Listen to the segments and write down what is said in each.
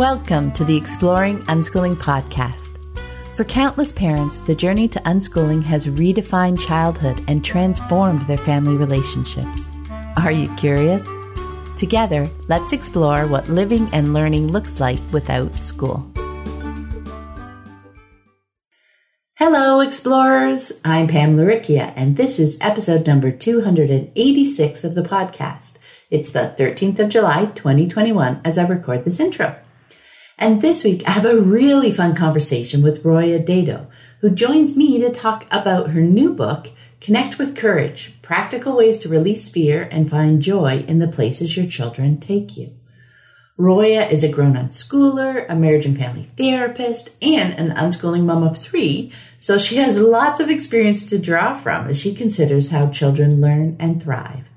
Welcome to the Exploring Unschooling podcast. For countless parents, the journey to unschooling has redefined childhood and transformed their family relationships. Are you curious? Together, let's explore what living and learning looks like without school. Hello, explorers! I'm Pam Laricchia, and this is episode number 286 of the podcast. It's the 13th of July, 2021, as I record this intro. And this week, I have a really fun conversation with Roya Dedeaux, who joins me to talk about her new book, Connect with Courage Practical Ways to Release Fear and Find Joy in the Places Your Children Take You. Roya is a grown unschooler, a marriage and family therapist, and an unschooling mom of three, so she has lots of experience to draw from as she considers how children learn and thrive.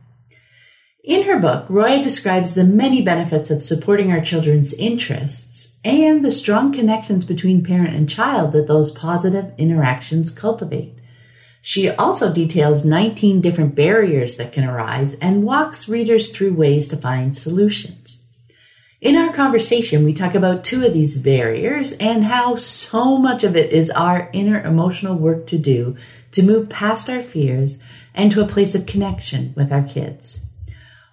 In her book, Roya describes the many benefits of supporting our children's interests and the strong connections between parent and child that those positive interactions cultivate. She also details 19 different barriers that can arise and walks readers through ways to find solutions. In our conversation, we talk about two of these barriers and how so much of it is our inner emotional work to do to move past our fears and to a place of connection with our kids.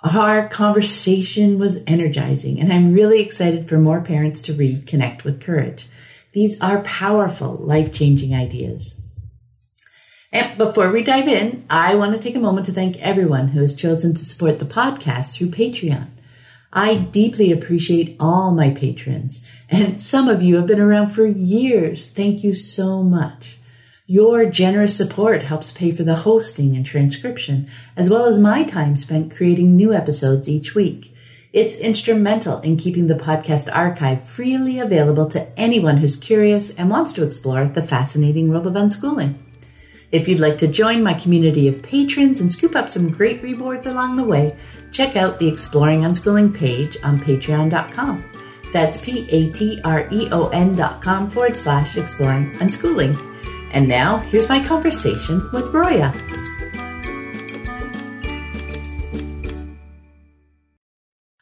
Our conversation was energizing, and I'm really excited for more parents to read Connect with Courage. These are powerful, life changing ideas. And before we dive in, I want to take a moment to thank everyone who has chosen to support the podcast through Patreon. I deeply appreciate all my patrons, and some of you have been around for years. Thank you so much. Your generous support helps pay for the hosting and transcription, as well as my time spent creating new episodes each week. It's instrumental in keeping the podcast archive freely available to anyone who's curious and wants to explore the fascinating world of unschooling. If you'd like to join my community of patrons and scoop up some great rewards along the way, check out the Exploring Unschooling page on patreon.com. That's P A T R E O N dot com forward slash exploring unschooling. And now, here's my conversation with Roya.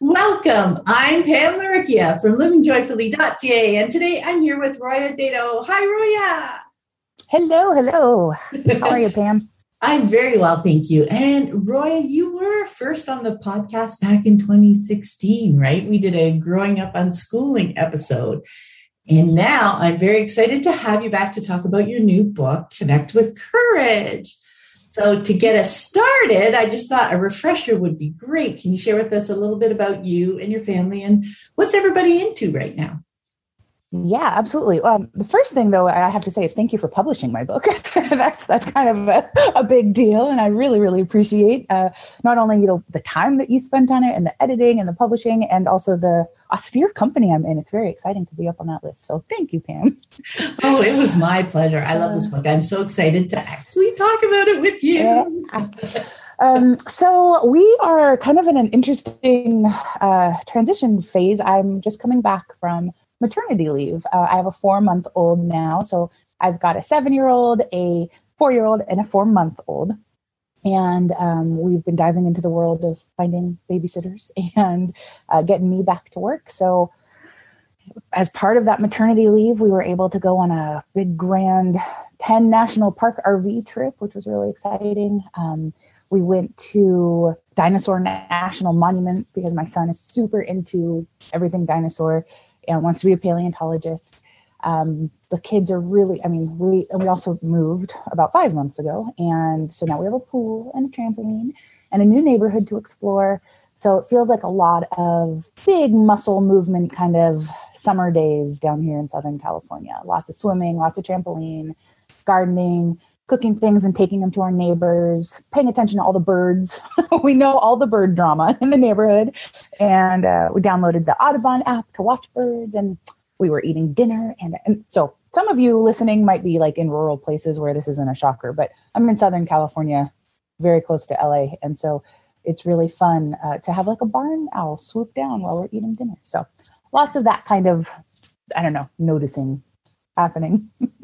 Welcome. I'm Pam Laricchia from livingjoyfully.ca, and today I'm here with Roya Dedeaux. Hi, Roya. Hello, hello. How are you, Pam? I'm very well, thank you. And Roya, you were first on the podcast back in 2016, right? We did a growing up unschooling episode. And now I'm very excited to have you back to talk about your new book, Connect with Courage. So, to get us started, I just thought a refresher would be great. Can you share with us a little bit about you and your family and what's everybody into right now? Yeah, absolutely. Um, the first thing, though, I have to say is thank you for publishing my book. that's that's kind of a, a, big deal, and I really, really appreciate uh, not only you know the time that you spent on it, and the editing, and the publishing, and also the austere company I'm in. It's very exciting to be up on that list. So thank you, Pam. Oh, it was my pleasure. I love this book. I'm so excited to actually talk about it with you. Yeah. Um, so we are kind of in an interesting uh, transition phase. I'm just coming back from maternity leave. Uh, I have a four month old now. So I've got a seven year old, a four year old, and a four month old. And um, we've been diving into the world of finding babysitters and uh, getting me back to work. So, as part of that maternity leave, we were able to go on a big, grand 10 national park RV trip, which was really exciting. Um, we went to Dinosaur National Monument because my son is super into everything dinosaur and wants to be a paleontologist. Um, the kids are really, I mean, we, and we also moved about five months ago. And so now we have a pool and a trampoline and a new neighborhood to explore. So it feels like a lot of big muscle movement kind of summer days down here in Southern California. Lots of swimming, lots of trampoline, gardening, cooking things and taking them to our neighbors, paying attention to all the birds. we know all the bird drama in the neighborhood. And uh, we downloaded the Audubon app to watch birds and we were eating dinner. And, and so some of you listening might be like in rural places where this isn't a shocker, but I'm in Southern California, very close to LA. And so it's really fun uh, to have like a barn owl swoop down while we're eating dinner. So lots of that kind of, I don't know, noticing happening.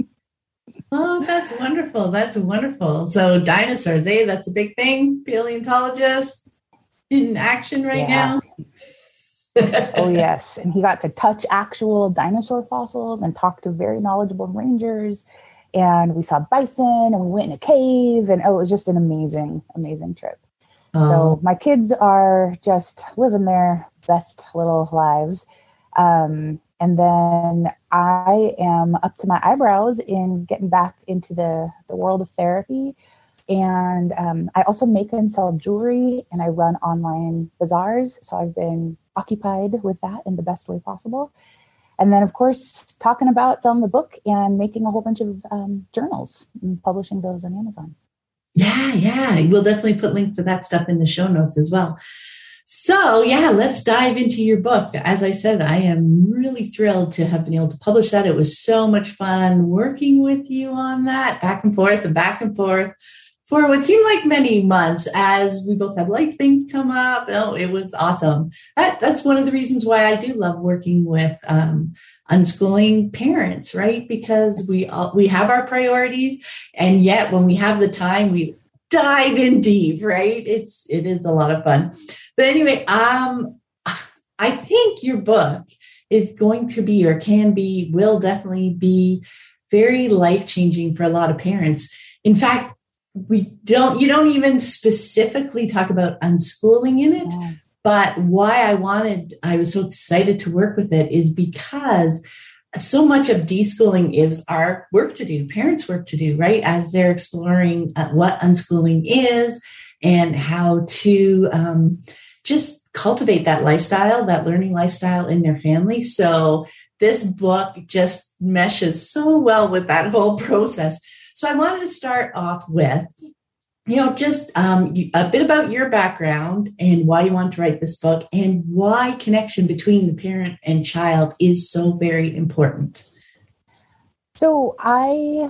Oh, that's wonderful. That's wonderful. So dinosaurs, eh? That's a big thing. Paleontologist in action right yeah. now. oh yes, and he got to touch actual dinosaur fossils and talk to very knowledgeable rangers. And we saw bison, and we went in a cave, and oh, it was just an amazing, amazing trip. Oh. So my kids are just living their best little lives. Um, and then I am up to my eyebrows in getting back into the, the world of therapy. And um, I also make and sell jewelry and I run online bazaars. So I've been occupied with that in the best way possible. And then, of course, talking about selling the book and making a whole bunch of um, journals and publishing those on Amazon. Yeah, yeah. We'll definitely put links to that stuff in the show notes as well. So, yeah, let's dive into your book. As I said, I am really thrilled to have been able to publish that. It was so much fun working with you on that, back and forth and back and forth for what seemed like many months as we both had life things come up. Oh, it was awesome. That, that's one of the reasons why I do love working with um, unschooling parents, right? Because we all, we have our priorities, and yet when we have the time, we dive in deep, right? It's it is a lot of fun. But anyway, um, I think your book is going to be, or can be, will definitely be very life changing for a lot of parents. In fact, we don't you don't even specifically talk about unschooling in it yeah. but why i wanted i was so excited to work with it is because so much of deschooling is our work to do parents work to do right as they're exploring uh, what unschooling is and how to um, just cultivate that lifestyle that learning lifestyle in their family so this book just meshes so well with that whole process so I wanted to start off with, you know, just um, a bit about your background and why you want to write this book and why connection between the parent and child is so very important. So I,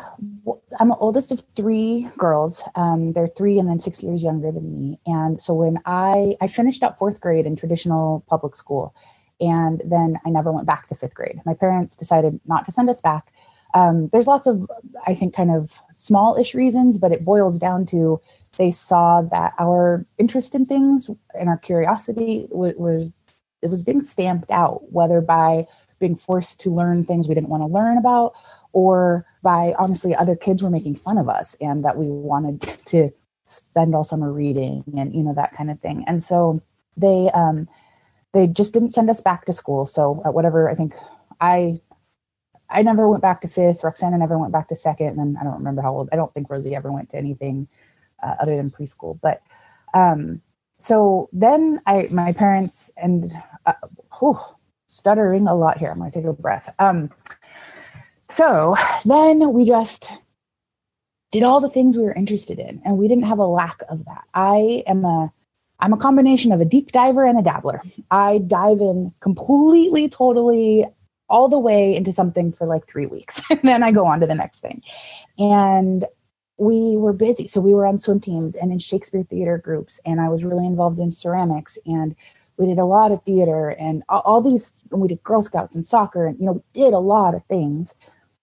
I'm the oldest of three girls. Um, they're three and then six years younger than me. And so when I I finished up fourth grade in traditional public school, and then I never went back to fifth grade. My parents decided not to send us back um, there's lots of, I think, kind of small ish reasons, but it boils down to they saw that our interest in things and our curiosity was, was it was being stamped out, whether by being forced to learn things we didn't want to learn about, or by honestly other kids were making fun of us and that we wanted to spend all summer reading and you know that kind of thing. And so they um, they just didn't send us back to school. So at whatever I think I I never went back to fifth. Roxana never went back to second. And I don't remember how old. I don't think Rosie ever went to anything uh, other than preschool. But um, so then I, my parents and uh, whew, stuttering a lot here. I'm going to take a breath. Um, so then we just did all the things we were interested in, and we didn't have a lack of that. I am a I'm a combination of a deep diver and a dabbler. I dive in completely, totally all the way into something for like three weeks. and then I go on to the next thing. And we were busy. So we were on swim teams and in Shakespeare theater groups. And I was really involved in ceramics. And we did a lot of theater and all, these, we did Girl Scouts and soccer. And, you know, we did a lot of things.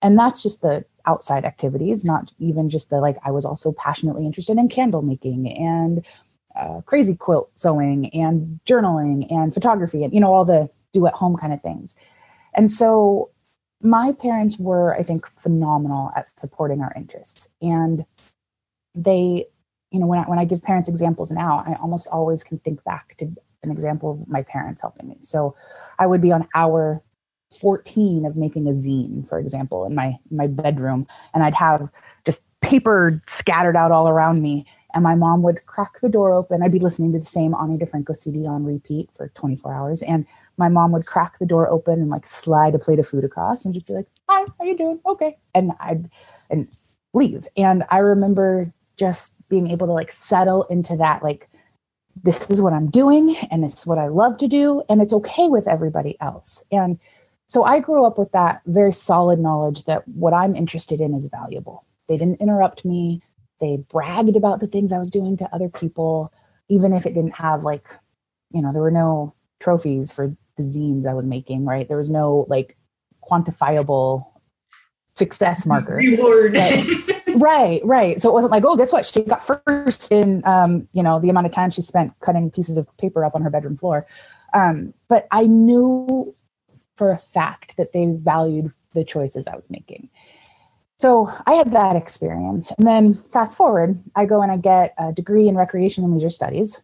And that's just the outside activities, not even just the like, I was also passionately interested in candle making and uh, crazy quilt sewing and journaling and photography and, you know, all the do at home kind of things. And so my parents were, I think, phenomenal at supporting our interests. And they, you know, when I, when I give parents examples now, I almost always can think back to an example of my parents helping me. So I would be on hour 14 of making a zine, for example, in my my bedroom, and I'd have just paper scattered out all around me. And my mom would crack the door open. I'd be listening to the same Ani DiFranco CD on repeat for 24 hours. And my mom would crack the door open and like slide a plate of food across and just be like, "Hi, how you doing? Okay," and I'd and leave. And I remember just being able to like settle into that like this is what I'm doing and it's what I love to do and it's okay with everybody else. And so I grew up with that very solid knowledge that what I'm interested in is valuable. They didn't interrupt me. They bragged about the things I was doing to other people, even if it didn't have like, you know, there were no trophies for the zines I was making, right? There was no like quantifiable success marker. Reward. right, right. So it wasn't like, oh, guess what? She got first in, um, you know, the amount of time she spent cutting pieces of paper up on her bedroom floor. Um, but I knew for a fact that they valued the choices I was making. So I had that experience. And then fast forward, I go and I get a degree in recreation and leisure studies,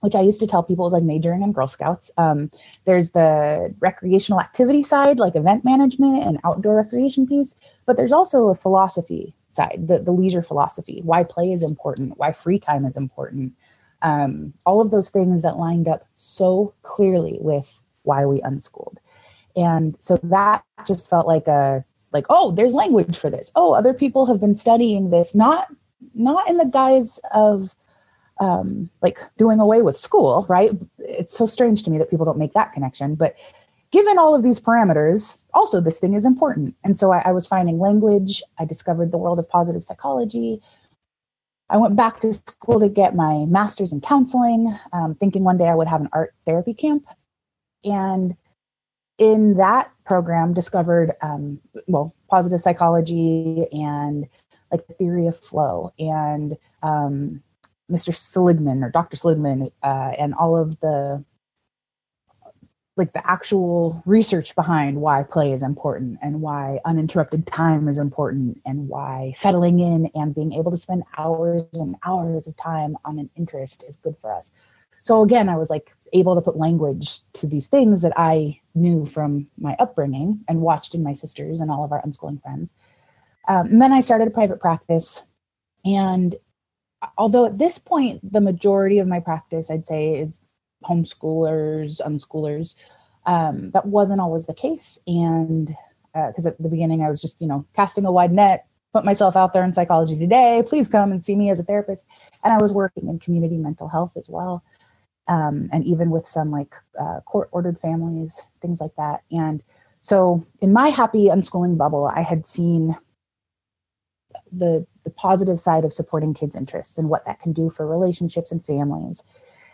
which I used to tell people is like majoring in Girl Scouts. Um, there's the recreational activity side, like event management and outdoor recreation piece, but there's also a philosophy side, the, the leisure philosophy, why play is important, why free time is important. Um, all of those things that lined up so clearly with why we unschooled. And so that just felt like a like oh there's language for this. Oh other people have been studying this not not in the guise of um, like doing away with school right? It's so strange to me that people don't make that connection. But given all of these parameters also this thing is important. And so I, I was finding language. I discovered the world of positive psychology. I went back to school to get my master's in counseling, um, thinking one day I would have an art therapy camp. And in that program discovered um, well positive psychology and like the theory of flow and um, mr seligman or dr seligman uh, and all of the like the actual research behind why play is important and why uninterrupted time is important and why settling in and being able to spend hours and hours of time on an interest is good for us so again i was like able to put language to these things that i knew from my upbringing and watched in my sisters and all of our unschooling friends. Um, and then i started a private practice. And although at this point the majority of my practice i'd say is homeschoolers unschoolers um, that wasn't always the case. And because uh, at the beginning i was just you know casting a wide net put myself out there in psychology today please come and see me as a therapist. And i was working in community mental health as well um, and even with some like uh, court ordered families, things like that. And so in my happy unschooling bubble, I had seen the the positive side of supporting kids' interests and what that can do for relationships and families.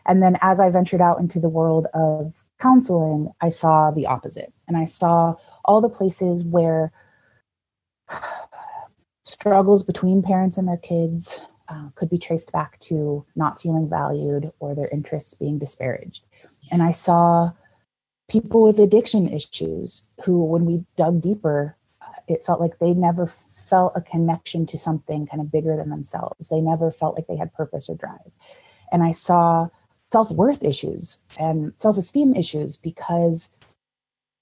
And then as I ventured out into the world of counseling, I saw the opposite. And I saw all the places where struggles between parents and their kids, uh, could be traced back to not feeling valued or their interests being disparaged. And I saw people with addiction issues who, when we dug deeper, uh, it felt like they never felt a connection to something kind of bigger than themselves. They never felt like they had purpose or drive. And I saw self worth issues and self esteem issues because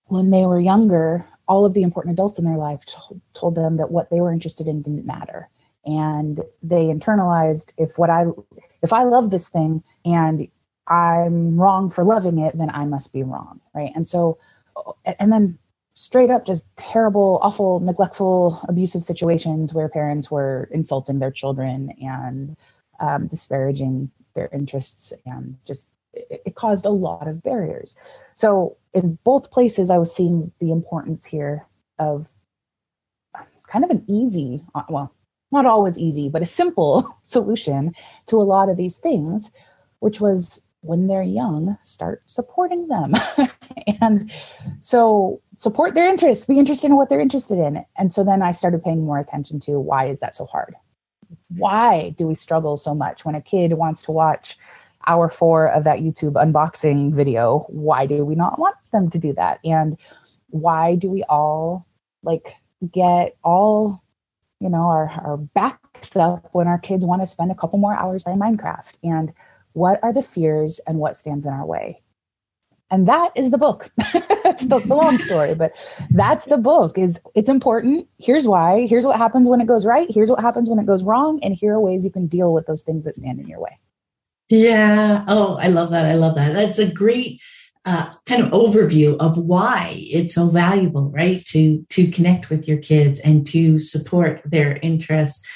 when they were younger, all of the important adults in their life told, told them that what they were interested in didn't matter and they internalized if what I if I love this thing and I'm wrong for loving it, then I must be wrong, right? And so, and then straight up just terrible, awful, neglectful, abusive situations where parents were insulting their children and um, disparaging their interests and just it, it caused a lot of barriers. So in both places, I was seeing the importance here of kind of an easy, well, not always easy, but a simple solution to a lot of these things, which was when they're young, start supporting them. and so support their interests, be interested in what they're interested in. And so then I started paying more attention to why is that so hard? Why do we struggle so much when a kid wants to watch hour four of that YouTube unboxing video? Why do we not want them to do that? And why do we all like get all you know, our, our backs up when our kids want to spend a couple more hours playing Minecraft. And what are the fears and what stands in our way? And that is the book. it's the, the long story, but that's the book is it's important. Here's why. Here's what happens when it goes right. Here's what happens when it goes wrong. And here are ways you can deal with those things that stand in your way. Yeah. Oh, I love that. I love that. That's a great uh, kind of overview of why it's so valuable, right? To to connect with your kids and to support their interests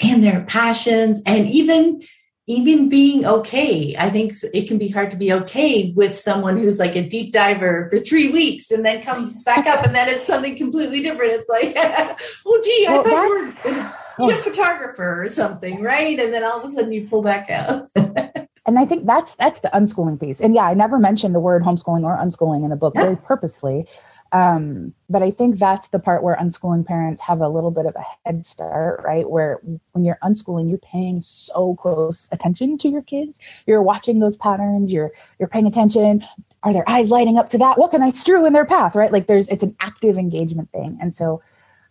and their passions, and even even being okay. I think it can be hard to be okay with someone who's like a deep diver for three weeks and then comes back up, and then it's something completely different. It's like, oh, gee, I well, thought you were a photographer or something, right? And then all of a sudden you pull back out. and I think that's that's the unschooling piece. And yeah, I never mentioned the word homeschooling or unschooling in the book yeah. very purposefully. Um, but I think that's the part where unschooling parents have a little bit of a head start, right? Where when you're unschooling, you're paying so close attention to your kids. You're watching those patterns. You're you're paying attention. are their eyes lighting up to that? What can I strew in their path? Right? Like there's it's an active engagement thing. And so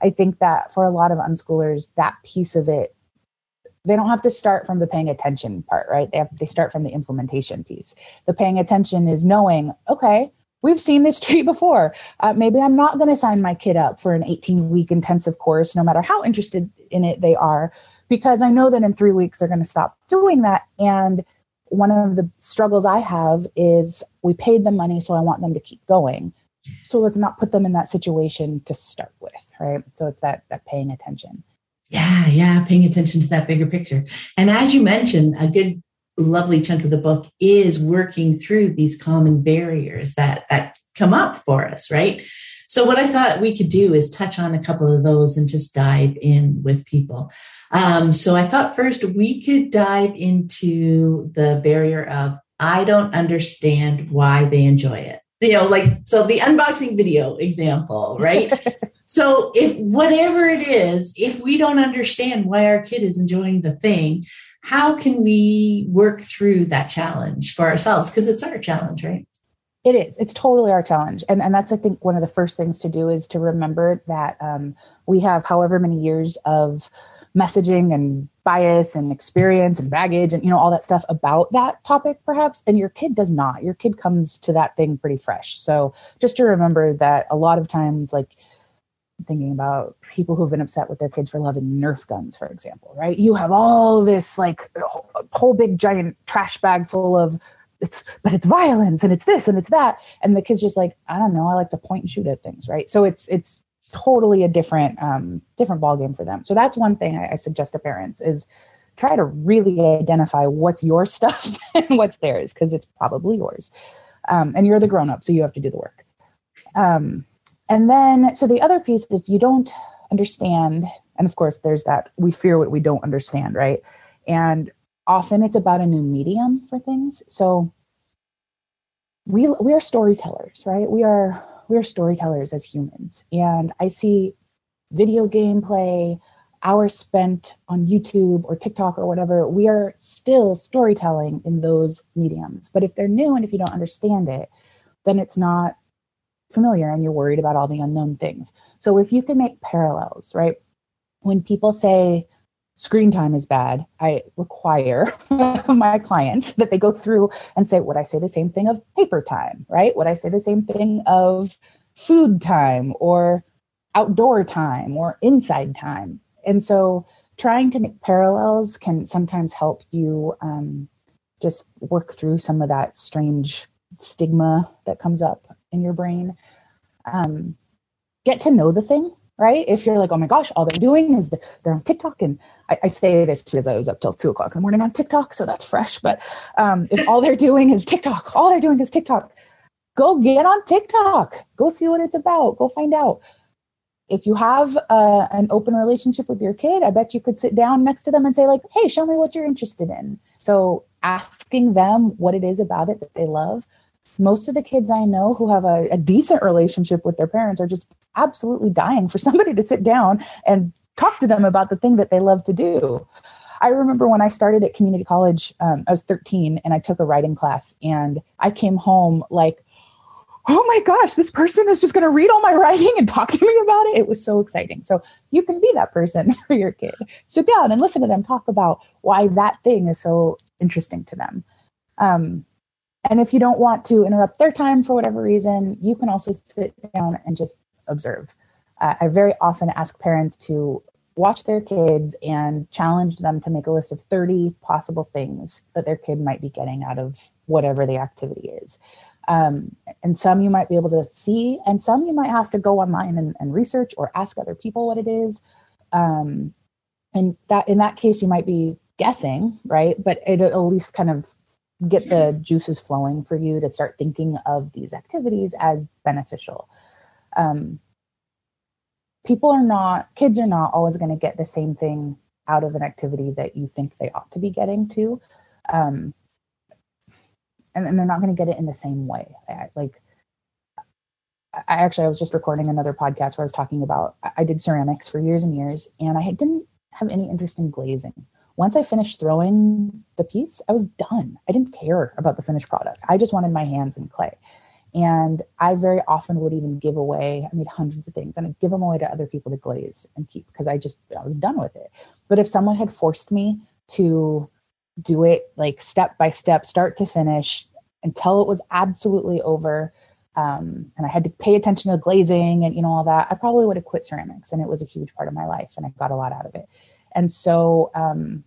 I think that for a lot of unschoolers, that piece of it, they don't have to start from the paying attention part, right? They have they start from the implementation piece. The paying attention is knowing, okay, we've seen this tree before. Uh, maybe I'm not going to sign my kid up for an 18 week intensive course, no matter how interested in it they are, because I know that in three weeks they're going to stop doing that. And one of the struggles I have is we paid them money, so I want them to keep going. So let's not put them in that situation to start with, right? So it's that that paying attention. Yeah, yeah, paying attention to that bigger picture. And as you mentioned, a good lovely chunk of the book is working through these common barriers that that come up for us, right? So what I thought we could do is touch on a couple of those and just dive in with people. Um, so I thought first we could dive into the barrier of I don't understand why they enjoy it. You know, like so the unboxing video example, right? so if whatever it is, if we don't understand why our kid is enjoying the thing, how can we work through that challenge for ourselves? Because it's our challenge, right? It is. It's totally our challenge. And, and that's, I think, one of the first things to do is to remember that um, we have however many years of messaging and bias and experience and baggage and, you know, all that stuff about that topic, perhaps. And your kid does not. Your kid comes to that thing pretty fresh. So just to remember that a lot of times, like, thinking about people who've been upset with their kids for loving Nerf guns, for example, right? You have all this like whole big giant trash bag full of it's, but it's violence and it's this and it's that, and the kids just like I don't know, I like to point and shoot at things, right? So it's it's totally a different um, different ball game for them. So that's one thing I, I suggest to parents is try to really identify what's your stuff and what's theirs because it's probably yours, um, and you're the grown up, so you have to do the work. Um, and then, so the other piece, if you don't understand, and of course, there's that we fear what we don't understand, right? And often it's about a new medium for things. So we we are storytellers, right? We are we are storytellers as humans, and I see video gameplay, hours spent on YouTube or TikTok or whatever. We are still storytelling in those mediums, but if they're new and if you don't understand it, then it's not familiar and you're worried about all the unknown things. So if you can make parallels, right? When people say screen time is bad, I require my clients that they go through and say, would I say the same thing of paper time, right? Would I say the same thing of food time or outdoor time or inside time? And so trying to make parallels can sometimes help you um, just work through some of that strange stigma that comes up in your brain. Um, get to know the thing, right? If you're like, oh my gosh, all they're doing is they're, on TikTok, and I, I, say this because I was up till two o'clock in the morning on TikTok, so that's fresh. But um, if all they're doing is TikTok, all they're doing is TikTok, go get on TikTok. Go see what it's about. Go find out. If you have uh, an open relationship with your kid, I bet you could sit down next to them and say, like, hey, show me what you're interested in. So asking them what it is about it that they love most of the kids I know who have a, a decent relationship with their parents are just absolutely dying for somebody to sit down and talk to them about the thing that they love to do. I remember when I started at community college, um, I was 13 and I took a writing class and I came home like, oh my gosh, this person is just going to read all my writing and talk to me about it. It was so exciting. So you can be that person for your kid. Sit down and listen to them talk about why that thing is so interesting to them. Um, and if you don't want to interrupt their time for whatever reason, you can also sit down and just observe. Uh, I very often ask parents to watch their kids and challenge them to make a list of 30 possible things that their kid might be getting out of whatever the activity is. Um, and some you might be able to see, and some you might have to go online and, and research or ask other people what it is. Um, and that in that case, you might be guessing, right? But it at least kind of get the juices flowing for you to start thinking of these activities as beneficial. Um, people are not, kids are not always going to get the same thing out of an activity that you think they ought to be getting to. Um, and, and they're not going to get it in the same way. I, like, I actually, I was just recording another podcast where I was talking about, I did ceramics for years and years, and I didn't have any interest in glazing once I finished throwing the piece, I was done. I didn't care about the finished product. I just wanted my hands in clay. And I very often would even give away, I made hundreds of things and I'd give them away to other people to glaze and keep because I just, I was done with it. But if someone had forced me to do it like step by step, start to finish until it was absolutely over, um, and I had to pay attention to glazing and, you know, all that, I probably would have quit ceramics and it was a huge part of my life and I got a lot out of it. And so, um,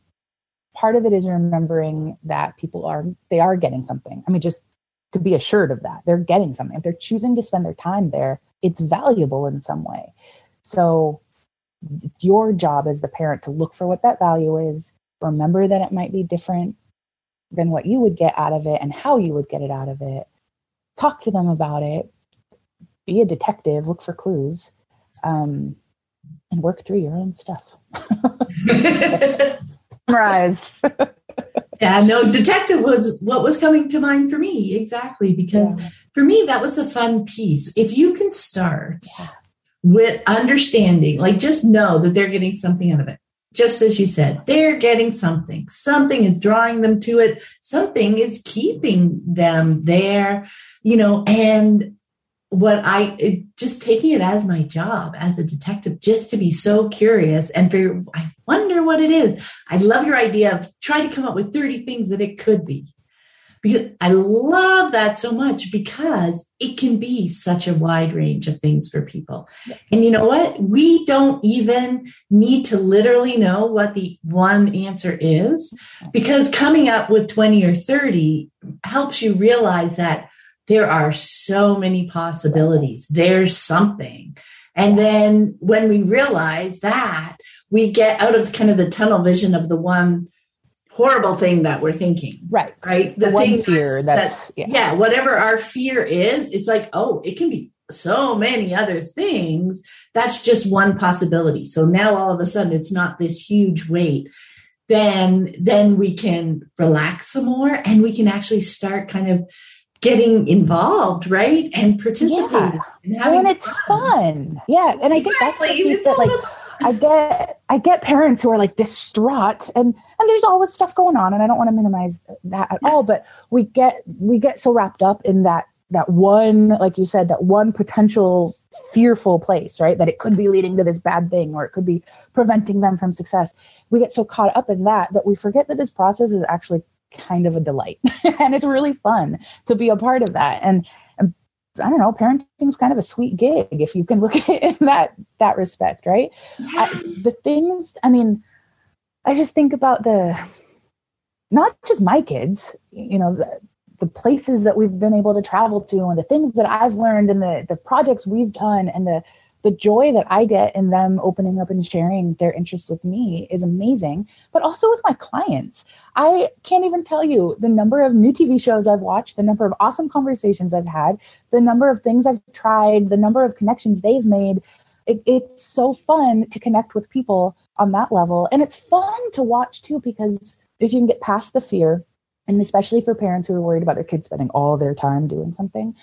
part of it is remembering that people are, they are getting something. I mean, just to be assured of that. They're getting something. If they're choosing to spend their time there, it's valuable in some way. So your job as the parent to look for what that value is, remember that it might be different than what you would get out of it and how you would get it out of it. Talk to them about it. Be a detective, look for clues, um, and work through your own stuff. Summarize. yeah, no, detective was what was coming to mind for me exactly because yeah. for me that was the fun piece. If you can start yeah. with understanding, like just know that they're getting something out of it. Just as you said, they're getting something. Something is drawing them to it. Something is keeping them there, you know, and what I it, just taking it as my job as a detective, just to be so curious and for I wonder what it is. I love your idea of trying to come up with 30 things that it could be. Because I love that so much because it can be such a wide range of things for people. And you know what? We don't even need to literally know what the one answer is because coming up with 20 or 30 helps you realize that there are so many possibilities. There's something. And then when we realize that, we get out of kind of the tunnel vision of the one horrible thing that we're thinking. Right. Right. The, the one fear that's, that's yeah. yeah, whatever our fear is, it's like, oh, it can be so many other things. That's just one possibility. So now all of a sudden it's not this huge weight. Then then we can relax some more and we can actually start kind of getting involved, right? And participating. Yeah. And, and it's fun. fun. Yeah. And I think that's the piece that like I get I get parents who are like distraught and and there's always stuff going on and I don't want to minimize that at all, but we get we get so wrapped up in that that one, like you said, that one potential fearful place, right? That it could be leading to this bad thing or it could be preventing them from success. We get so caught up in that that we forget that this process is actually kind of a delight and it's really fun to be a part of that and, and I don't know, parenting's kind of a sweet gig if you can look at it in that that respect, right? Yeah. I, the things, I mean, I just think about the not just my kids, you know, the, the places that we've been able to travel to and the things that I've learned and the the projects we've done and the the joy that I get in them opening up and sharing their interests with me is amazing, but also with my clients. I can't even tell you the number of new TV shows I've watched, the number of awesome conversations I've had, the number of things I've tried, the number of connections they've made. It, it's so fun to connect with people on that level. And it's fun to watch too, because if you can get past the fear, and especially for parents who are worried about their kids spending all their time doing something,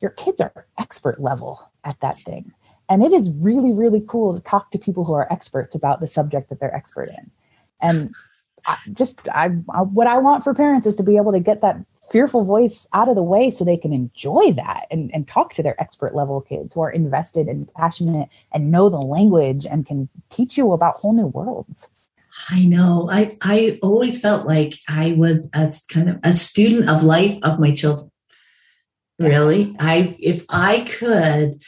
your kids are expert level at that thing. And it is really, really cool to talk to people who are experts about the subject that they're expert in. And I just I, I, what I want for parents is to be able to get that fearful voice out of the way so they can enjoy that and, and talk to their expert level kids who are invested and passionate and know the language and can teach you about whole new worlds. I know. I, I always felt like I was a kind of a student of life of my children. Really. I if I could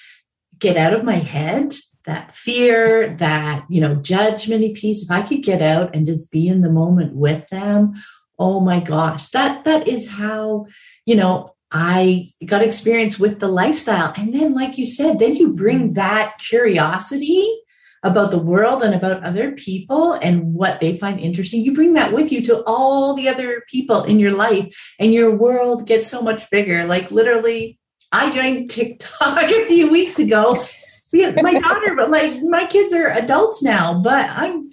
get out of my head that fear that you know judgmenty piece if i could get out and just be in the moment with them oh my gosh that that is how you know i got experience with the lifestyle. And then like you said then you bring mm-hmm. that curiosity about the world and about other people and what they find interesting. You bring that with you to all the other people in your life and your world gets so much bigger. Like literally I joined TikTok a few weeks ago. my daughter, but like my kids are adults now, but I'm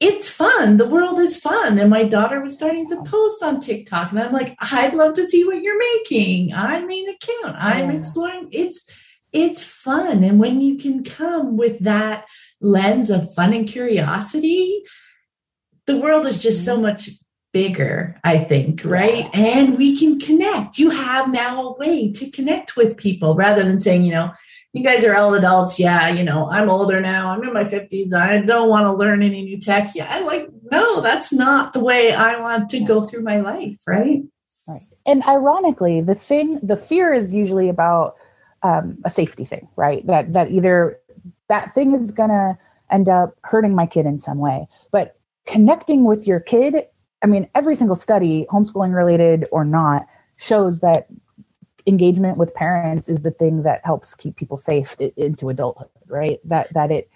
it's fun. The world is fun. And my daughter was starting to post on TikTok. And I'm like, I'd love to see what you're making. I mean account. I'm yeah. exploring. It's it's fun. And when you can come with that lens of fun and curiosity, the world is just so mm-hmm. much bigger, I think, right? And we can connect. You have now a way to connect with people rather than saying, you know, you guys are all adults. Yeah, you know, I'm older now. I'm in my 50s. I don't want to learn any new tech. Yeah, I'm like, no, that's not the way I want to go through my life, right? Right. And ironically, the thing, the fear is usually about um, a safety thing, right? That that either that thing is gonna end up hurting my kid in some way. But connecting with your kid, I mean, every single study, homeschooling related or not, shows that engagement with parents is the thing that helps keep people safe into adulthood, right? That that it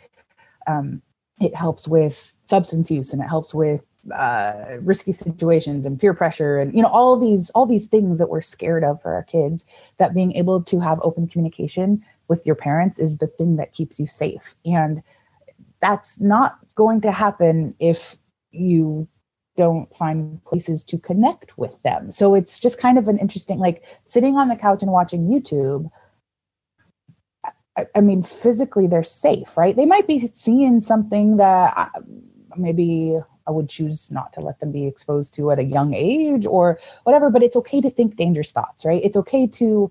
um, it helps with substance use and it helps with uh, risky situations and peer pressure and you know all these all these things that we're scared of for our kids. That being able to have open communication with your parents is the thing that keeps you safe, and that's not going to happen if you don't find places to connect with them. So it's just kind of an interesting, like sitting on the couch and watching YouTube. I, I mean, physically they're safe, right? They might be seeing something that I, maybe I would choose not to let them be exposed to at a young age or whatever, but it's okay to think dangerous thoughts, right? It's okay to,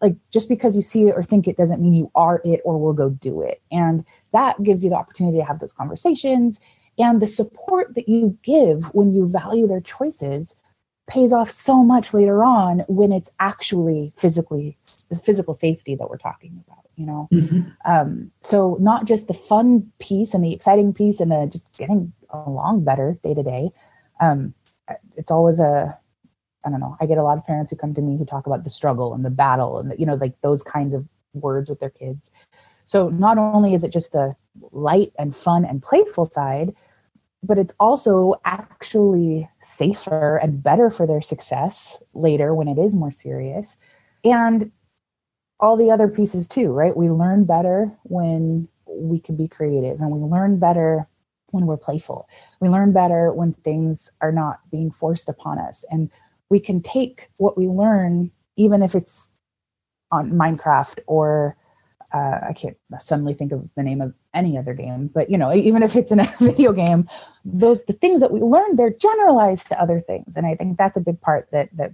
like, just because you see it or think it doesn't mean you are it or will go do it. And that gives you the opportunity to have those conversations and the support that you give when you value their choices pays off so much later on when it's actually physically the physical safety that we're talking about you know? Mm-hmm. um, so not just the fun piece and the exciting piece and the just getting along better day to day. Um, it's always a i don't know i get a lot of parents who come to me who talk about the struggle and the battle and the, you know like those kinds of words with their kids so not only is it just the light and fun and playful side, but it's also actually safer and better for their success later when it is more serious. And all the other pieces too, right? We learn better when we can be creative and we learn better when we're playful. We learn better when things are not being forced upon us. And we can take what we learn, even if it's on Minecraft or uh, I can't suddenly think of the name of any other game, but you know, even if it's in a video game, those the things that we learn they're generalized to other things, and I think that's a big part that that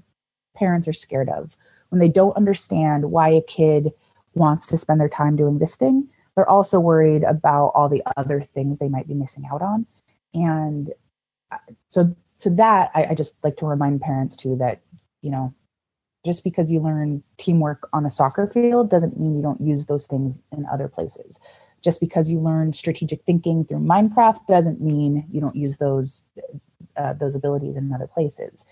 parents are scared of when they don't understand why a kid wants to spend their time doing this thing. They're also worried about all the other things they might be missing out on, and uh, so to that, I, I just like to remind parents too that you know just because you learn teamwork on a soccer field doesn't mean you don't use those things in other places. Just because you learn strategic thinking through Minecraft doesn't mean you don't use those uh, those abilities in other places.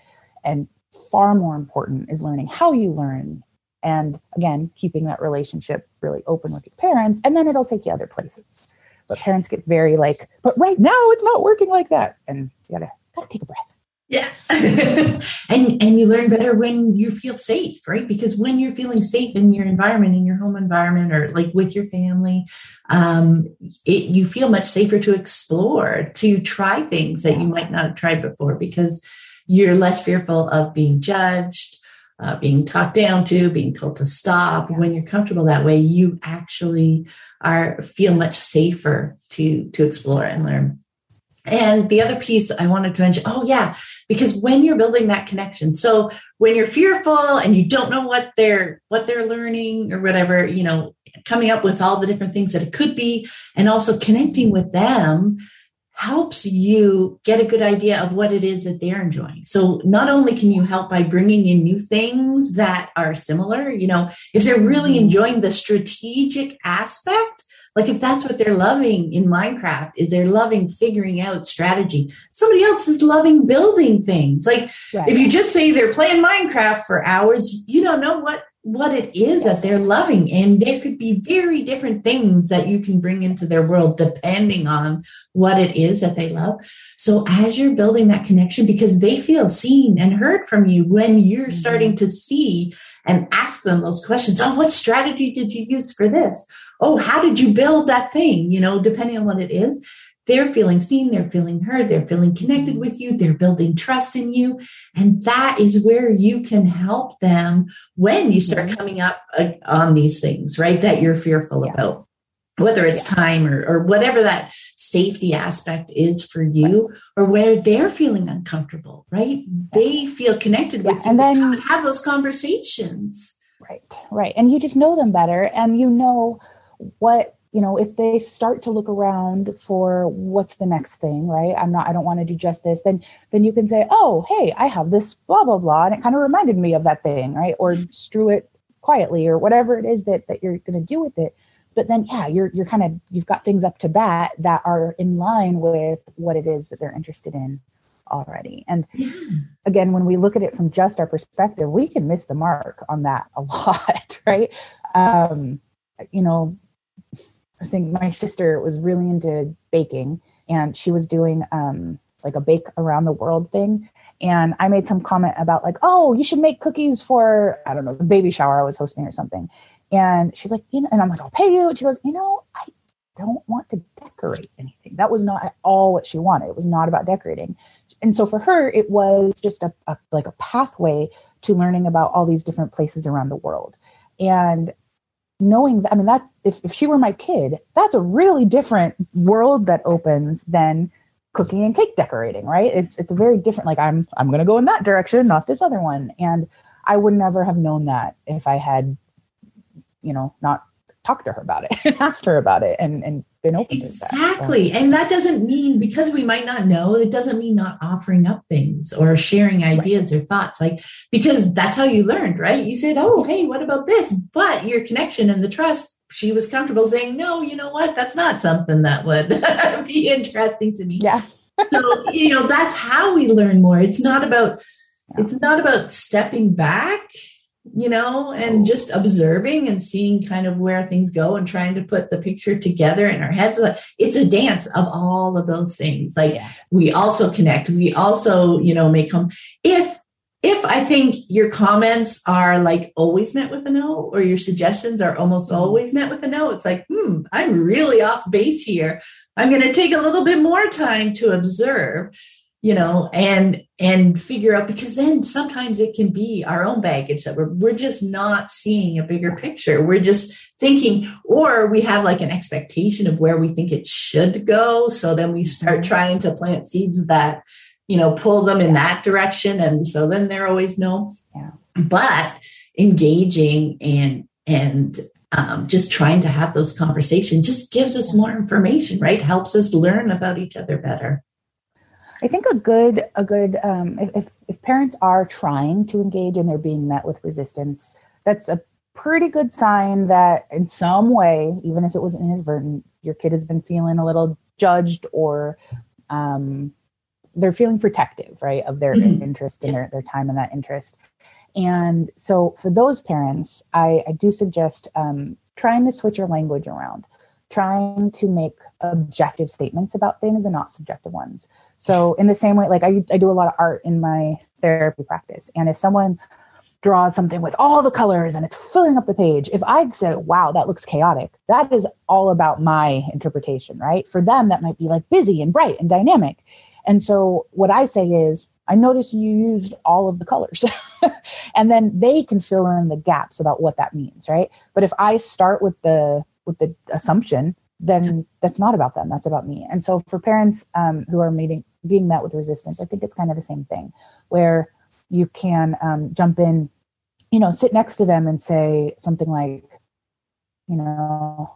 And far more important is learning how you learn and again keeping that relationship really open with your parents and then it'll take you other places but parents get very like but right now it's not working like that and you gotta gotta take a breath yeah. and and you learn better when you feel safe, right? Because when you're feeling safe in your environment, in your home environment or like with your family, um, it, you feel much safer to explore, to try things that you might not have tried before because you're less fearful of being judged, uh, being talked down to, being told to stop. When you're comfortable that way, you actually are feel much safer to to explore and learn. And the other piece I wanted to mention, oh yeah, because when you're building that connection, so when you're fearful and you don't know what they're what they're learning or whatever, you know, coming up with all the different things that it could be, and also connecting with them helps you get a good idea of what it is that they're enjoying. So not only can you help by bringing in new things that are similar, you know, if they're really mm-hmm. enjoying the strategic aspect like if that's what they're loving in Minecraft, is they're loving figuring out strategy. Somebody else is loving building things. Like right. if you just say they're playing Minecraft for hours, you don't know what what it is that they're loving and there could be very different things that you can bring into their world depending on what it is that they love. So as you're building that connection because they feel seen and heard from you when you're mm-hmm. starting to see and ask them those questions. Oh what strategy did you use for this? Oh how did you build that thing? You know depending on what it is they're feeling seen, they're feeling heard, they're feeling connected with you, they're building trust in you. And that is where you can help them when you start coming up uh, on these things, right? That you're fearful yeah. about. whether it's time or, or whatever that safety aspect is for you or where they're feeling uncomfortable right they feel connected with you and then have those conversations right right and you just know them better and you know what you know if they start to look around for what's the next thing right? I'm not i don't want to do just this then then you can say oh hey i have this blah blah blah and it kind of reminded me of that thing right? Or strew it quietly or whatever it is that that you're going to do with it. But then yeah you're you're kind of you've got things up to bat that are in line with what it is that they're interested in already. And yeah. again when we look at it from just our perspective we can miss the mark on that a lot right? Um you know i was thinking my sister was really into baking and she was doing um like a bake around the world thing and I made some comment about like, oh, you should make cookies for I don't know the baby shower I was hosting or something. And she's like, you know, and I'm like, I'll pay you. And she goes, you know, I don't want to decorate anything. That was not at all what she wanted. It was not about decorating. And so for her, it was just a, a like a pathway to learning about all these different places around the world. And knowing that, I mean, that if, if she were my kid, that's a really different world that opens than cooking and cake decorating, right? It's it's a very different. Like I'm I'm going to go in that direction, not this other one. And I would never have known that if I had you know, not talked to her about it and asked her about it and, and been open exactly. to that. Exactly. And that doesn't mean because we might not know, it doesn't mean not offering up things or sharing ideas right. or thoughts. Like, because that's how you learned, right? You said, Oh, hey, what about this? But your connection and the trust, she was comfortable saying, No, you know what? That's not something that would be interesting to me. Yeah. so, you know, that's how we learn more. It's not about, yeah. it's not about stepping back you know, and just observing and seeing kind of where things go and trying to put the picture together in our heads. It's a dance of all of those things. Like yeah. we also connect. We also, you know, make come if if I think your comments are like always met with a no, or your suggestions are almost mm-hmm. always met with a no, it's like, hmm, I'm really off base here. I'm going to take a little bit more time to observe you know and and figure out because then sometimes it can be our own baggage that we're we're just not seeing a bigger picture. We're just thinking or we have like an expectation of where we think it should go. So then we start mm-hmm. trying to plant seeds that you know pull them in that direction. And so then they're always no. Yeah. but engaging and and um, just trying to have those conversations just gives us more information right? Helps us learn about each other better I think a good a good um, if, if parents are trying to engage and they're being met with resistance, that's a pretty good sign that in some way, even if it was inadvertent, your kid has been feeling a little judged or um, they're feeling protective, right, of their mm-hmm. interest and their, their time and that interest. And so for those parents, I, I do suggest um, trying to switch your language around trying to make objective statements about things and not subjective ones. So, in the same way, like I, I do a lot of art in my therapy practice. And if someone draws something with all the colors and it's filling up the page, if I say, wow, that looks chaotic, that is all about my interpretation, right? For them, that might be like busy and bright and dynamic. And so, what I say is, I notice you used all of the colors. and then they can fill in the gaps about what that means, right? But if I start with the with the assumption, then that's not about them. That's about me. And so for parents um, who are meeting, being met with resistance, I think it's kind of the same thing where you can um, jump in, you know, sit next to them and say something like, you know,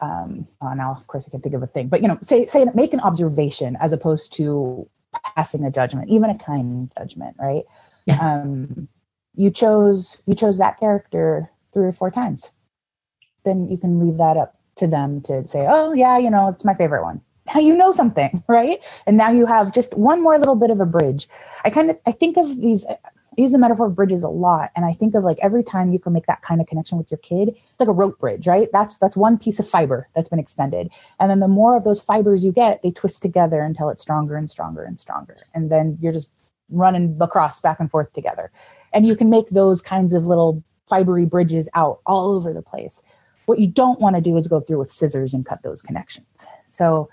um, oh, now of course I can think of a thing, but you know, say say make an observation as opposed to passing a judgment, even a kind judgment, right? Yeah. Um, you chose you chose that character three or four times then you can leave that up to them to say, oh, yeah, you know, it's my favorite one. Now you know something, right? And now you have just one more little bit of a bridge. I kind of, I think of these, I use the metaphor of bridges a lot. And I think of like every time you can make that kind of connection with your kid, it's like a rope bridge, right? That's, that's one piece of fiber that's been extended. And then the more of those fibers you get, they twist together until it's stronger and stronger and stronger. And then you're just running across back and forth together. And you can make those kinds of little fibery bridges out all over the place. What you don't want to do is go through with scissors and cut those connections. So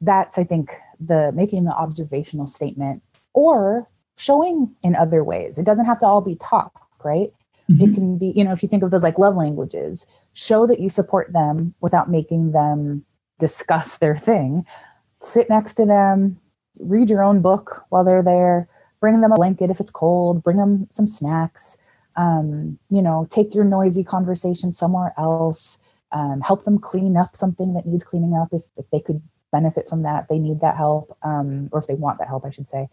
that's, I think, the making the observational statement or showing in other ways. It doesn't have to all be talk, right? Mm-hmm. It can be, you know, if you think of those like love languages, show that you support them without making them discuss their thing. Sit next to them, read your own book while they're there, bring them a blanket if it's cold, bring them some snacks, um, you know, take your noisy conversation somewhere else, um, help them clean up something that needs cleaning up if, if they could benefit from that, they need that help, um, or if they want that help, I should say.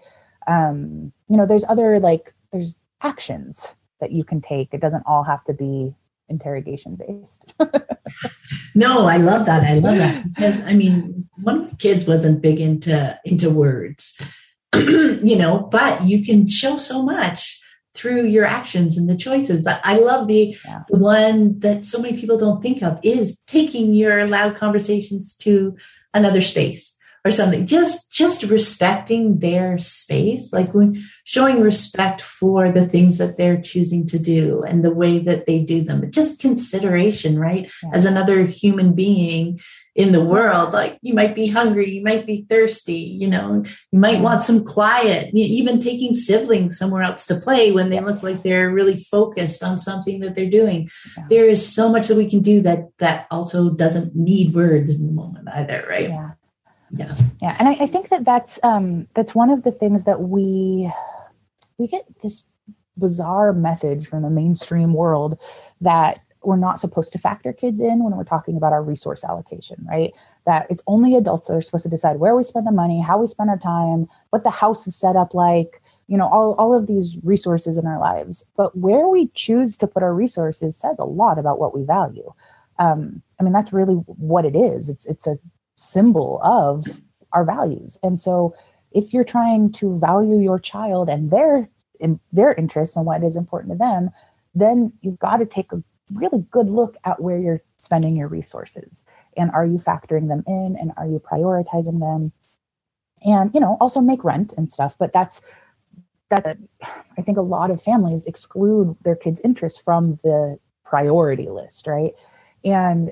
Um, you know, there's other like, there's actions that you can take. It doesn't all have to be interrogation based. no, I love that. I love that because I mean, one of the kids wasn't big into into words, you know, but you can show so much through your actions and the choices. I love the, yeah. the one that so many people don't think of is taking your loud conversations to another space or something just just respecting their space like when showing respect for the things that they're choosing to do and the way that they do them just consideration right yeah. as another human being in the world like you might be hungry you might be thirsty you know you might want some quiet even taking siblings somewhere else to play when they look like they're really focused on something that they're doing. Yeah. there is so much that we can do that that also doesn't need words in the moment either right? Yeah. Yeah. Yeah and I, I, think that that's um that's one of the things that we we get this bizarre message from the mainstream world that we're not supposed to factor kids in when we're talking about our resource allocation right? That it's only adults that are supposed to decide where we spend the money how we spend our time what the house is set up like you know all, all of these resources in our lives. But where we choose to put our resources says a lot about what we value. Um, i mean that's really what it is. It's it's a symbol of our values. And so if you're trying to value your child and their in their interests and what is important to them, then you've got to take a really good look at where you're spending your resources. And are you factoring them in and are you prioritizing them? And you know, also make rent and stuff, but that's that I think a lot of families exclude their kids' interests from the priority list, right? And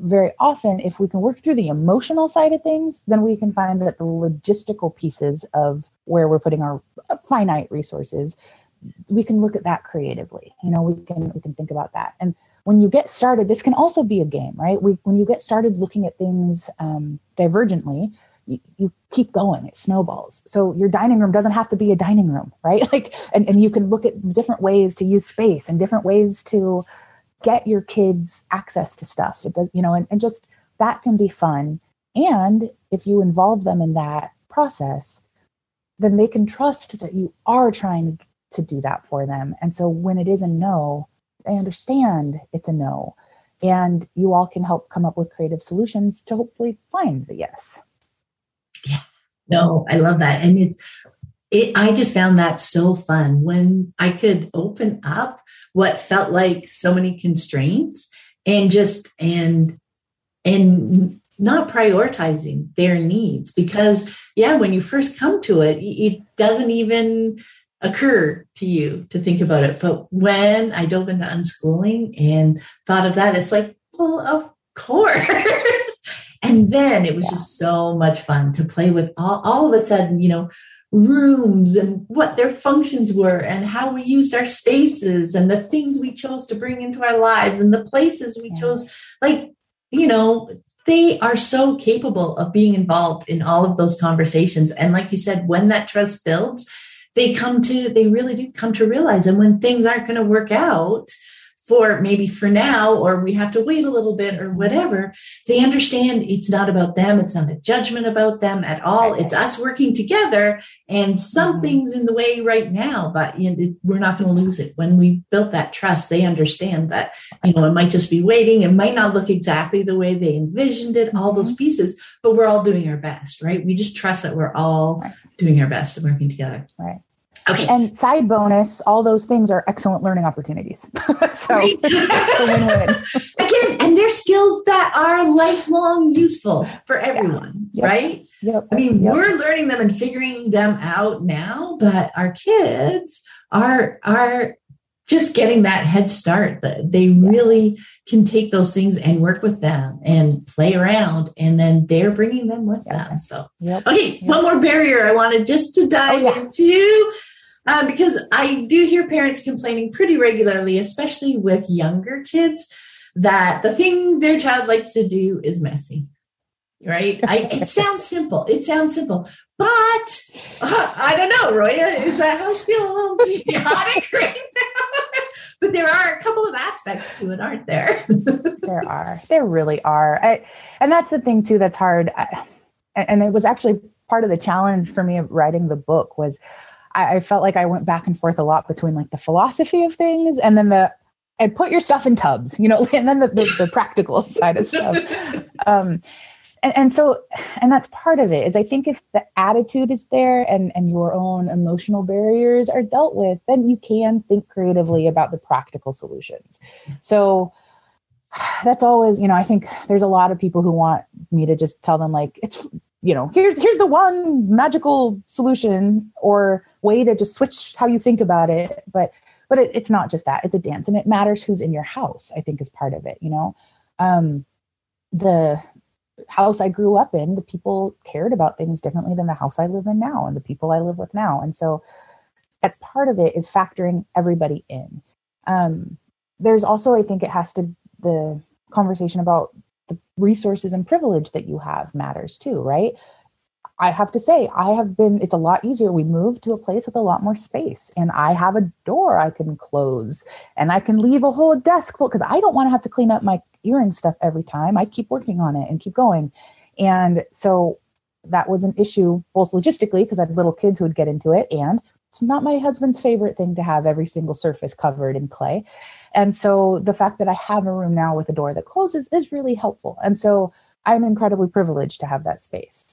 very often, if we can work through the emotional side of things, then we can find that the logistical pieces of where we're putting our uh, finite resources, we can look at that creatively. You know, we can we can think about that. And when you get started, this can also be a game, right? We when you get started looking at things um, divergently, you, you, keep going it snowballs so your dining room doesn't have to be a dining room right like and, and you can look at different ways to use space and different ways to get your kids access to stuff. It does, you know, and, and just that can be fun. And if you involve them in that process, then they can trust that you are trying to do that for them. And so when it is a no, I understand it's a no. And you all can help come up with creative solutions to hopefully find the yes. Yeah. No, I love that. And it's it, I just found that so fun when I could open up what felt like so many constraints and just and and not prioritizing their needs because yeah when you first come to it it doesn't even occur to you to think about it but when i dove into unschooling and thought of that it's like well of course and then it was yeah. just so much fun to play with all, all of a sudden you know rooms and what their functions were and how we used our spaces and the things we chose to bring into our lives and the places we yeah. chose like you know they are so capable of being involved in all of those conversations and like you said when that trust builds they come to they really do come to realize and when things aren't going to work out for maybe for now, or we have to wait a little bit or whatever, they understand it's not about them. It's not a judgment about them at all. It's us working together and something's in the way right now, but you know, we're not going to lose it. When we built that trust, they understand that, you know, it might just be waiting. It might not look exactly the way they envisioned it, all those mm-hmm. pieces, but we're all doing our best, right? We just trust that we're all doing our best and working together. Right. Okay. And side bonus, all those things are excellent learning opportunities. so it's a win-win. Again, and they're skills that are lifelong useful for everyone, yeah. yep. right? Yep. I mean, yep. we're learning them and figuring them out now, but our kids are are just getting that head start. They really can take those things and work with them and play around, and then they're bringing them with them. So, okay, one more barrier I wanted just to oh, dive oh, yeah. into um, because I do hear parents complaining pretty regularly, especially with younger kids, that the thing their child likes to do is messy. Right? I, it sounds simple. It sounds simple, but uh, I don't know, Roya. Is that house feel a little chaotic right now? but there are a couple of aspects to it, aren't there? there are. There really are. I, and that's the thing too. That's hard. I, and it was actually part of the challenge for me of writing the book was I, I felt like I went back and forth a lot between like the philosophy of things and then the and put your stuff in tubs, you know, and then the, the, the practical side of stuff. Um, and, and, so, and that's part of it is I think if the attitude is there and, and your own emotional barriers are dealt with, then you can think creatively about the practical solutions. So that's always, you know, I think there's a lot of people who want me to just tell them like, it's you know here's here's the one magical solution or way to just switch how you think about it. But but it, it's not just that. It's a dance and it matters who's in your house i think is part of it you know? Um the house i grew up in the people cared about things differently than the house i live in now and the people i live with now. And so that's part of it is factoring everybody in. Um there's also i think it has to the conversation about the resources and privilege that you have matters too, right? I have to say, I have been, it's a lot easier. We moved to a place with a lot more space, and I have a door I can close, and I can leave a whole desk full because I don't want to have to clean up my earring stuff every time. I keep working on it and keep going. And so that was an issue, both logistically, because I had little kids who would get into it, and it's not my husband's favorite thing to have every single surface covered in clay. And so the fact that I have a room now with a door that closes is really helpful. And so I'm incredibly privileged to have that space.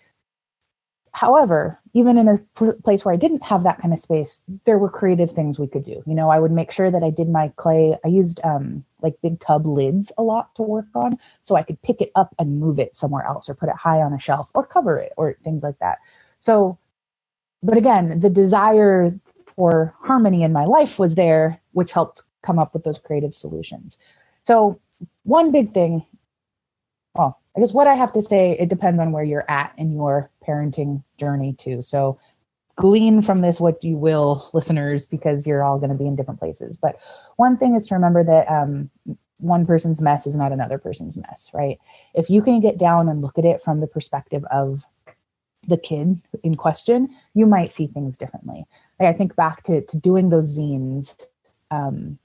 However, even in a pl- place where I didn't have that kind of space, there were creative things we could do. You know, I would make sure that I did my clay. I used um, like big tub lids a lot to work on, so I could pick it up and move it somewhere else, or put it high on a shelf, or cover it, or things like that. So but again, the desire for harmony in my life was there, which helped come up with those creative solutions. So, one big thing, well, I guess what I have to say, it depends on where you're at in your parenting journey, too. So, glean from this what you will, listeners, because you're all going to be in different places. But one thing is to remember that um, one person's mess is not another person's mess, right? If you can get down and look at it from the perspective of the kid in question, you might see things differently. Like I think back to to doing those zines. Um,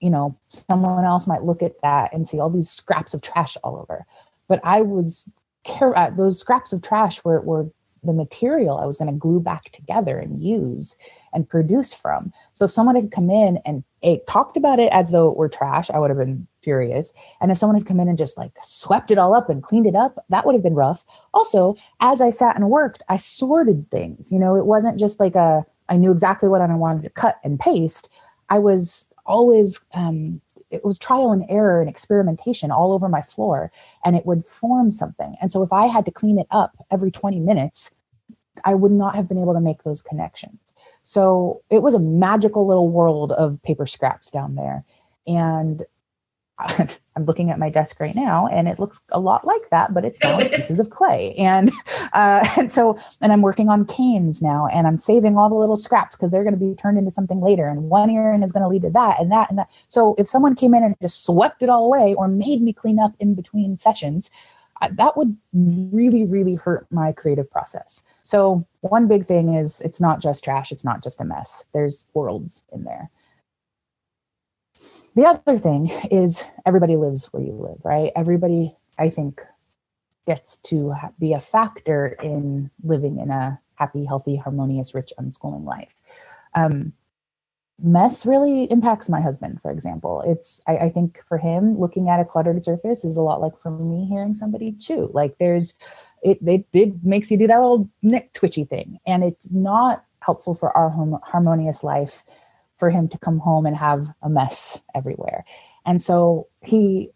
you know, someone else might look at that and see all these scraps of trash all over. But I was care uh, those scraps of trash were were the material I was going to glue back together and use and produce from. So if someone had come in and a, talked about it as though it were trash, I would have been furious. And if someone had come in and just like swept it all up and cleaned it up, that would have been rough. Also, as I sat and worked, I sorted things. You know, it wasn't just like a, I knew exactly what I wanted to cut and paste. I was always, um, it was trial and error and experimentation all over my floor and it would form something. And so if I had to clean it up every 20 minutes, I would not have been able to make those connections. So it was a magical little world of paper scraps down there. And I'm looking at my desk right now, and it looks a lot like that, but it's now pieces of clay. And uh, and so, and I'm working on canes now, and I'm saving all the little scraps because they're going to be turned into something later. And one earring is going to lead to that, and that, and that. So if someone came in and just swept it all away, or made me clean up in between sessions, that would really, really hurt my creative process. So, one big thing is it's not just trash, it's not just a mess. There's worlds in there. The other thing is everybody lives where you live, right? Everybody, I think, gets to be a factor in living in a happy, healthy, harmonious, rich unschooling life. Um, mess really impacts my husband for example it's I, I, think for him looking at a cluttered surface is a lot like for me hearing somebody chew like there's it it, it makes you do that little neck twitchy thing and it's not helpful for our home, harmonious life for him to come home and have a mess everywhere and so he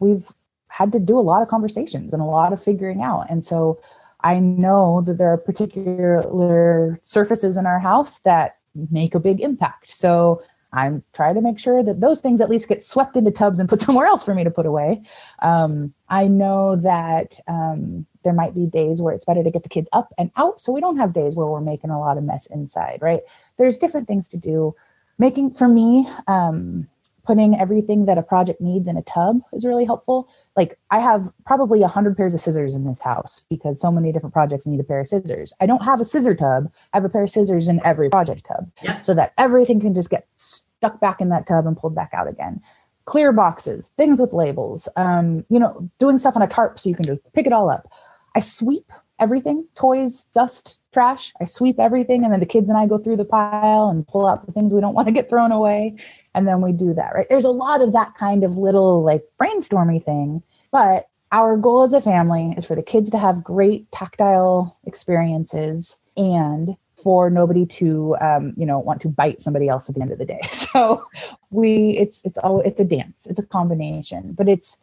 we've had to do a lot of conversations and a lot of figuring out and so i know that there are particular surfaces in our house that make a big impact. So I'm trying to make sure that those things at least get swept into tubs and put somewhere else for me to put away. Um, I know that um, there might be days where it's better to get the kids up and out so we don't have days where we're making a lot of mess inside, right? There's different things to do. Making, for me, um, putting everything that a project needs in a tub is really helpful. Like I have probably a hundred pairs of scissors in this house because so many different projects need a pair of scissors. I don't have a scissor tub. I have a pair of scissors in every project tub Yep. so that everything can just get stuck back in that tub and pulled back out again. Clear boxes, things with labels, um, you know, doing stuff on a tarp so you can just pick it all up. I sweep everything, toys, dust, trash. I sweep everything, and then the kids and I go through the pile and pull out the things we don't want to get thrown away, and then we do that. Right? There's a lot of that kind of little like brainstormy thing, but our goal as a family is for the kids to have great tactile experiences and for nobody to um, you know want to bite somebody else at the end of the day so we it's it's all it's a dance it's a combination but it's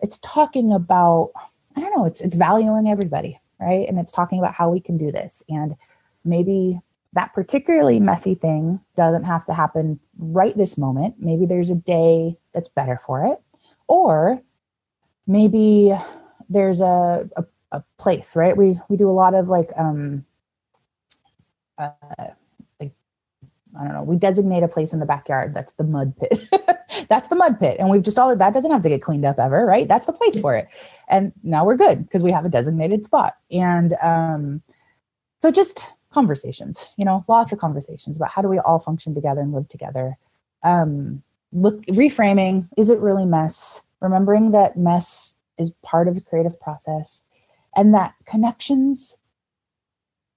it's talking about i don't know it's it's valuing everybody right? And it's talking about how we can do this. And maybe that particularly messy thing doesn't have to happen right this moment. Maybe there's a day that's better for it. Or maybe there's a, a, a place right? We we do a lot of like um uh, I don't know, we designate a place in the backyard that's the mud pit. that's the mud pit. And we've just all that doesn't have to get cleaned up ever, right? That's the place for it. And now we're good because we have a designated spot. And um, so just conversations, you know, lots of conversations about how do we all function together and live together. Um, look, reframing is it really mess? Remembering that mess is part of the creative process and that connections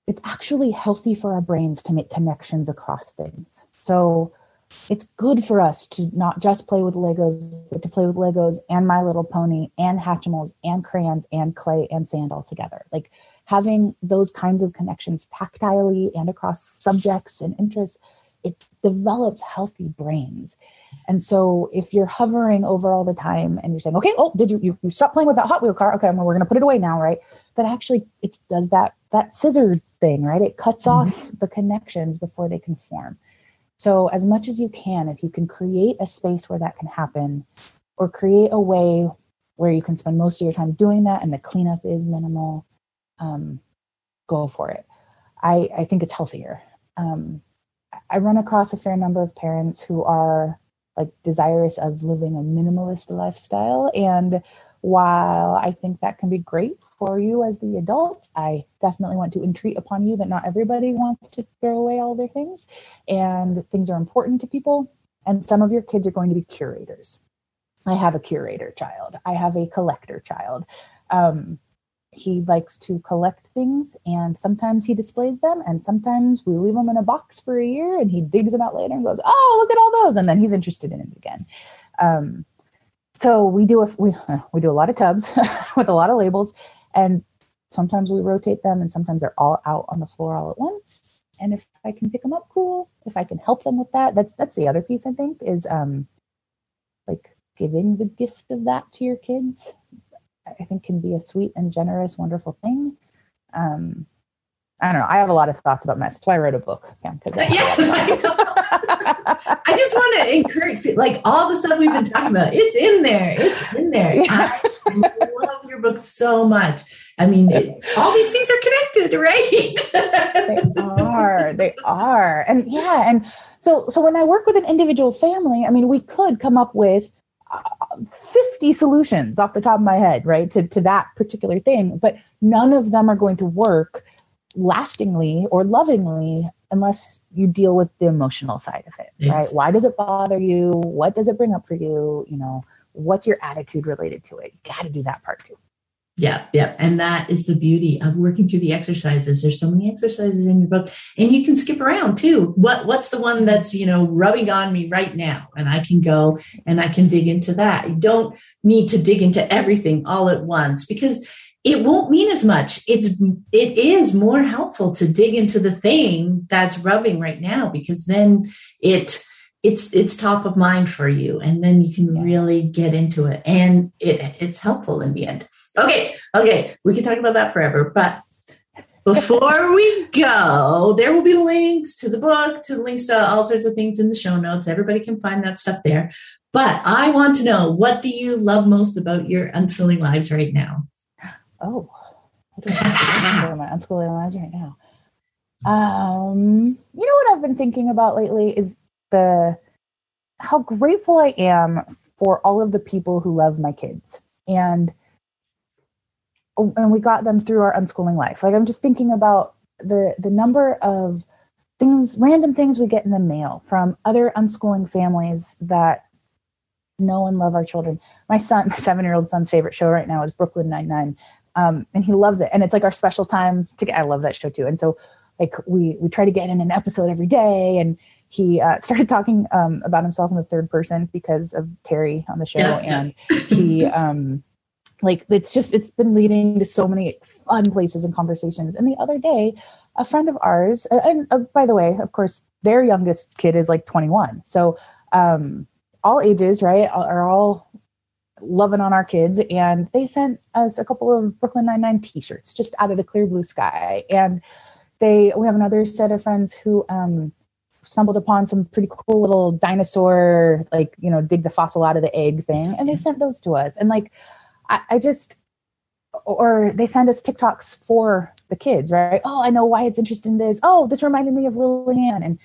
it's actually healthy for our brains to make connections across things. So it's good for us to not just play with Legos, but to play with Legos and My Little Pony and Hatchimals and crayons and clay and sand all together. Like having those kinds of connections tactilely and across subjects and interests, it develops healthy brains. And so if you're hovering over all the time and you're saying, okay, oh, did you, you, you stop playing with that Hot Wheel car? Okay, well, we're to put it away now, right? But actually it does that, that scissor thing, right? It cuts Mhm. off the connections before they can form. So, as much as you can, if you can create a space where that can happen, or create a way where you can spend most of your time doing that and the cleanup is minimal, um, go for it. I, I think it's healthier. Um, I run across a fair number of parents who are like desirous of living a minimalist lifestyle. And while I think that can be great for you as the adult, I definitely want to entreat upon you that not everybody wants to throw away all their things and things are important to people. And some of your kids are going to be curators. I have a curator child, I have a collector child. Um, he likes to collect things and sometimes he displays them and sometimes we leave them in a box for a year and he digs them out later and goes oh look at all those and then he's interested in it again um, so we do a we, we do a lot of tubs with a lot of labels and sometimes we rotate them and sometimes they're all out on the floor all at once and if i can pick them up cool if i can help them with that that's that's the other piece i think is um like giving the gift of that to your kids I think can be a sweet and generous, wonderful thing. Um, I don't know. I have a lot of thoughts about mess. That's why I wrote a book. Yeah, 'cause I have a lot of thoughts. I just want to encourage people, like all the stuff we've been talking about, it's in there. It's in there. Yeah. I love your book so much. I mean, it, all these things are connected, right? they are. They are. And yeah, and so so when I work with an individual family, I mean, we could come up with uh, 50 solutions off the top of my head, right, to, to that particular thing, but none of them are going to work lastingly or lovingly unless you deal with the emotional side of it, right? Why does it bother you? What does it bring up for you? You know, what's your attitude related to it? You got to do that part too. Yeah, yeah. And that is the beauty of working through the exercises. There's so many exercises in your book. And you can skip around too. What what's the one that's, you know, rubbing on me right now? And I can go and I can dig into that. You don't need to dig into everything all at once because it won't mean as much. It's it is more helpful to dig into the thing that's rubbing right now because then it it's it's top of mind for you and then you can Yeah. really get into it and it it's helpful in the end okay okay we can talk about that forever but before we go there will be links to the book to links to all sorts of things in the show notes everybody can find that stuff there but i want to know what do you love most about your unschooling lives right now Oh, I don't remember my unschooling lives right now. Um, you know what I've been thinking about lately is the how grateful I am for all of the people who love my kids and and we got them through our unschooling life. Like I'm just thinking about the the number of things, random things we get in the mail from other unschooling families that know and love our children. My son, my seven year old son's favorite show right now is Brooklyn Nine Nine, um, and he loves it. And it's like our special time to get. I love that show too. And so like we we try to get in an episode every day and he uh, started talking um, about himself in the third person because of Terry on the show, yeah. and he um, like it's just it's been leading to so many fun places and conversations. And the other day, a friend of ours, and uh, by the way, of course, their youngest kid is like 21, so um, all ages, right, are all loving on our kids, and they sent us a couple of Brooklyn Nine Nine T-shirts just out of the clear blue sky, and they we have another set of friends who um, stumbled upon some pretty cool little dinosaur like you know dig the fossil out of the egg thing and they sent those to us and like I, I just or they send us TikToks for the kids, right? Oh, I know why it's interested in this. Oh, this reminded me of Lillian, and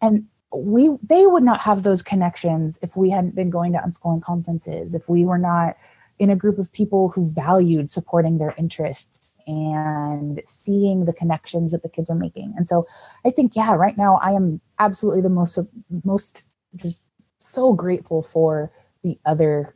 and we they would not have those connections if we hadn't been going to unschooling conferences, if we were not in a group of people who valued supporting their interests and seeing the connections that the kids are making. And so I think, yeah, right now I am absolutely the most most just so grateful for the other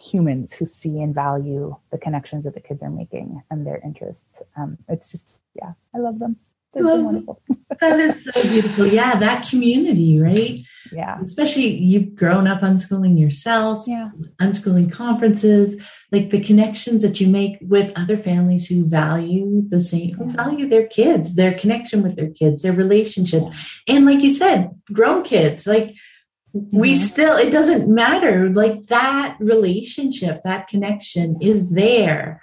humans who see and value the connections that the kids are making and their interests. Um, it's just, yeah, I love them. that is so beautiful. Yeah, that community, right? Yeah. Especially you've grown up unschooling yourself, yeah. unschooling conferences, like the connections that you make with other families who value the same, who value their kids, their connection with their kids, their relationships. Yeah. And like you said, grown kids, like we mm-hmm. still it doesn't matter like that relationship that connection is there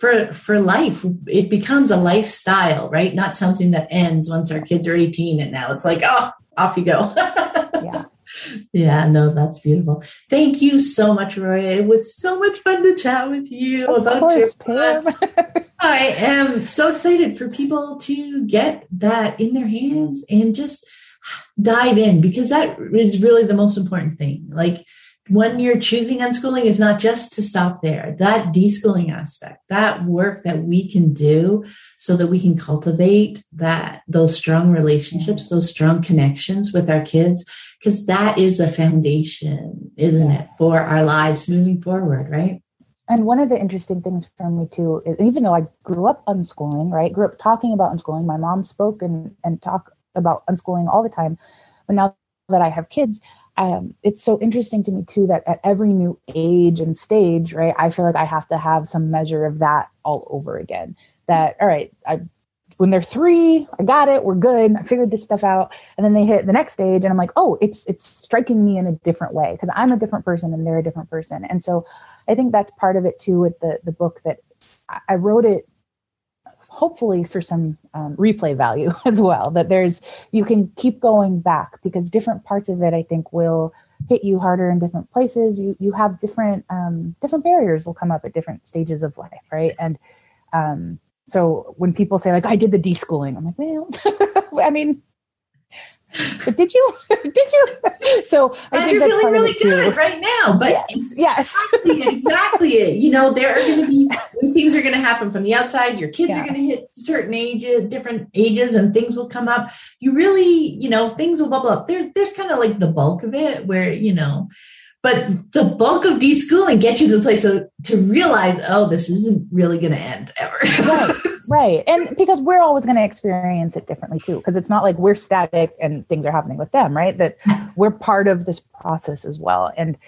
for for life it becomes a lifestyle right? Not something that ends once our kids are 18 and now it's like oh off you go. Yeah. Yeah no that's beautiful. Thank you so much Roya it was so much fun to chat with you of about course, your Pam. i am so excited for people to get that in their hands and just dive in because that is really the most important thing. Like when you're choosing unschooling, it's not just to stop there. That deschooling aspect, that work that we can do so that we can cultivate that those strong relationships, those strong connections with our kids, because that is a foundation, isn't it, for our lives moving forward, right? And one of the interesting things for me too is even though I grew up unschooling, right? Grew up talking about unschooling. My mom spoke and and talk about unschooling all the time. But now that I have kids, um, it's so interesting to me too that at every new age and stage, right, I feel like I have to have some measure of that all over again. That all right, I when they're three, I got it, we're good, I figured this stuff out, and then they hit the next stage, and I'm like, oh, it's it's striking me in a different way because I'm a different person and they're a different person, and so I think that's part of it too with the the book that I wrote it hopefully for some um, replay value as well that there's you can keep going back because different parts of it i think will hit you harder in different places. You you have different um, different barriers will come up at different stages of life right? And um, so when people say like i did the deschooling i'm like well i mean but did you? did you? So I and you're feeling really good right now. But yes, yes. exactly, exactly it. You know, there are going to be things are going to happen from the outside. Your kids yeah. are going to hit certain ages, different ages, and things will come up. You really, you know, things will bubble up. There's there's kind of like the bulk of it where you know but the bulk of deschooling gets you to the place of, to realize, oh, this isn't really going to end ever. right, right. And because we're always going to experience it differently too, because it's not like we're static and things are happening with them, right? That we're part of this process as well. And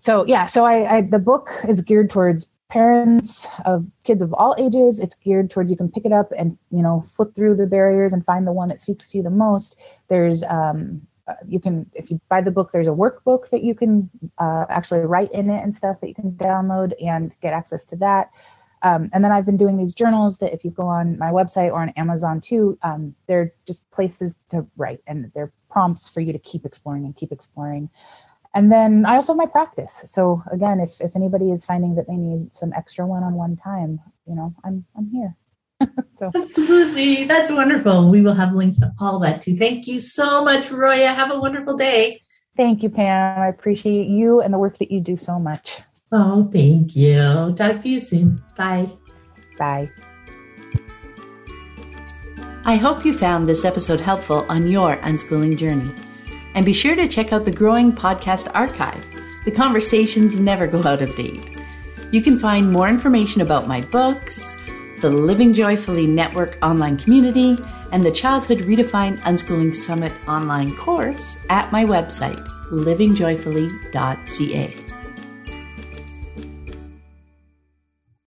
so, yeah, so I, I the book is geared towards parents of kids of all ages. It's geared towards you can pick it up and you know flip through the barriers and find the one that speaks to you the most. There's um, uh, you can if you buy the book there's a workbook that you can uh, actually write in it and stuff that you can download and get access to that um, and then i've been doing these journals that if you go on my website or on amazon too um, they're just places to write and they're prompts for you to keep exploring and keep exploring and then i also have my practice so again if, if anybody is finding that they need some extra one-on-one time you know i'm i'm here so Absolutely. That's wonderful. We will have links to all that too. Thank you so much, Roya. Have a wonderful day. thank you, Pam. I appreciate you and the work that you do so much. Oh, thank you. Talk to you soon. Bye. Bye. I hope you found this episode helpful on your unschooling journey. And be sure to check out the growing podcast archive. The conversations never go out of date. You can find more information about my books, the Living Joyfully Network online community, and the Childhood Redefined Unschooling Summit online course at my website, livingjoyfully.ca.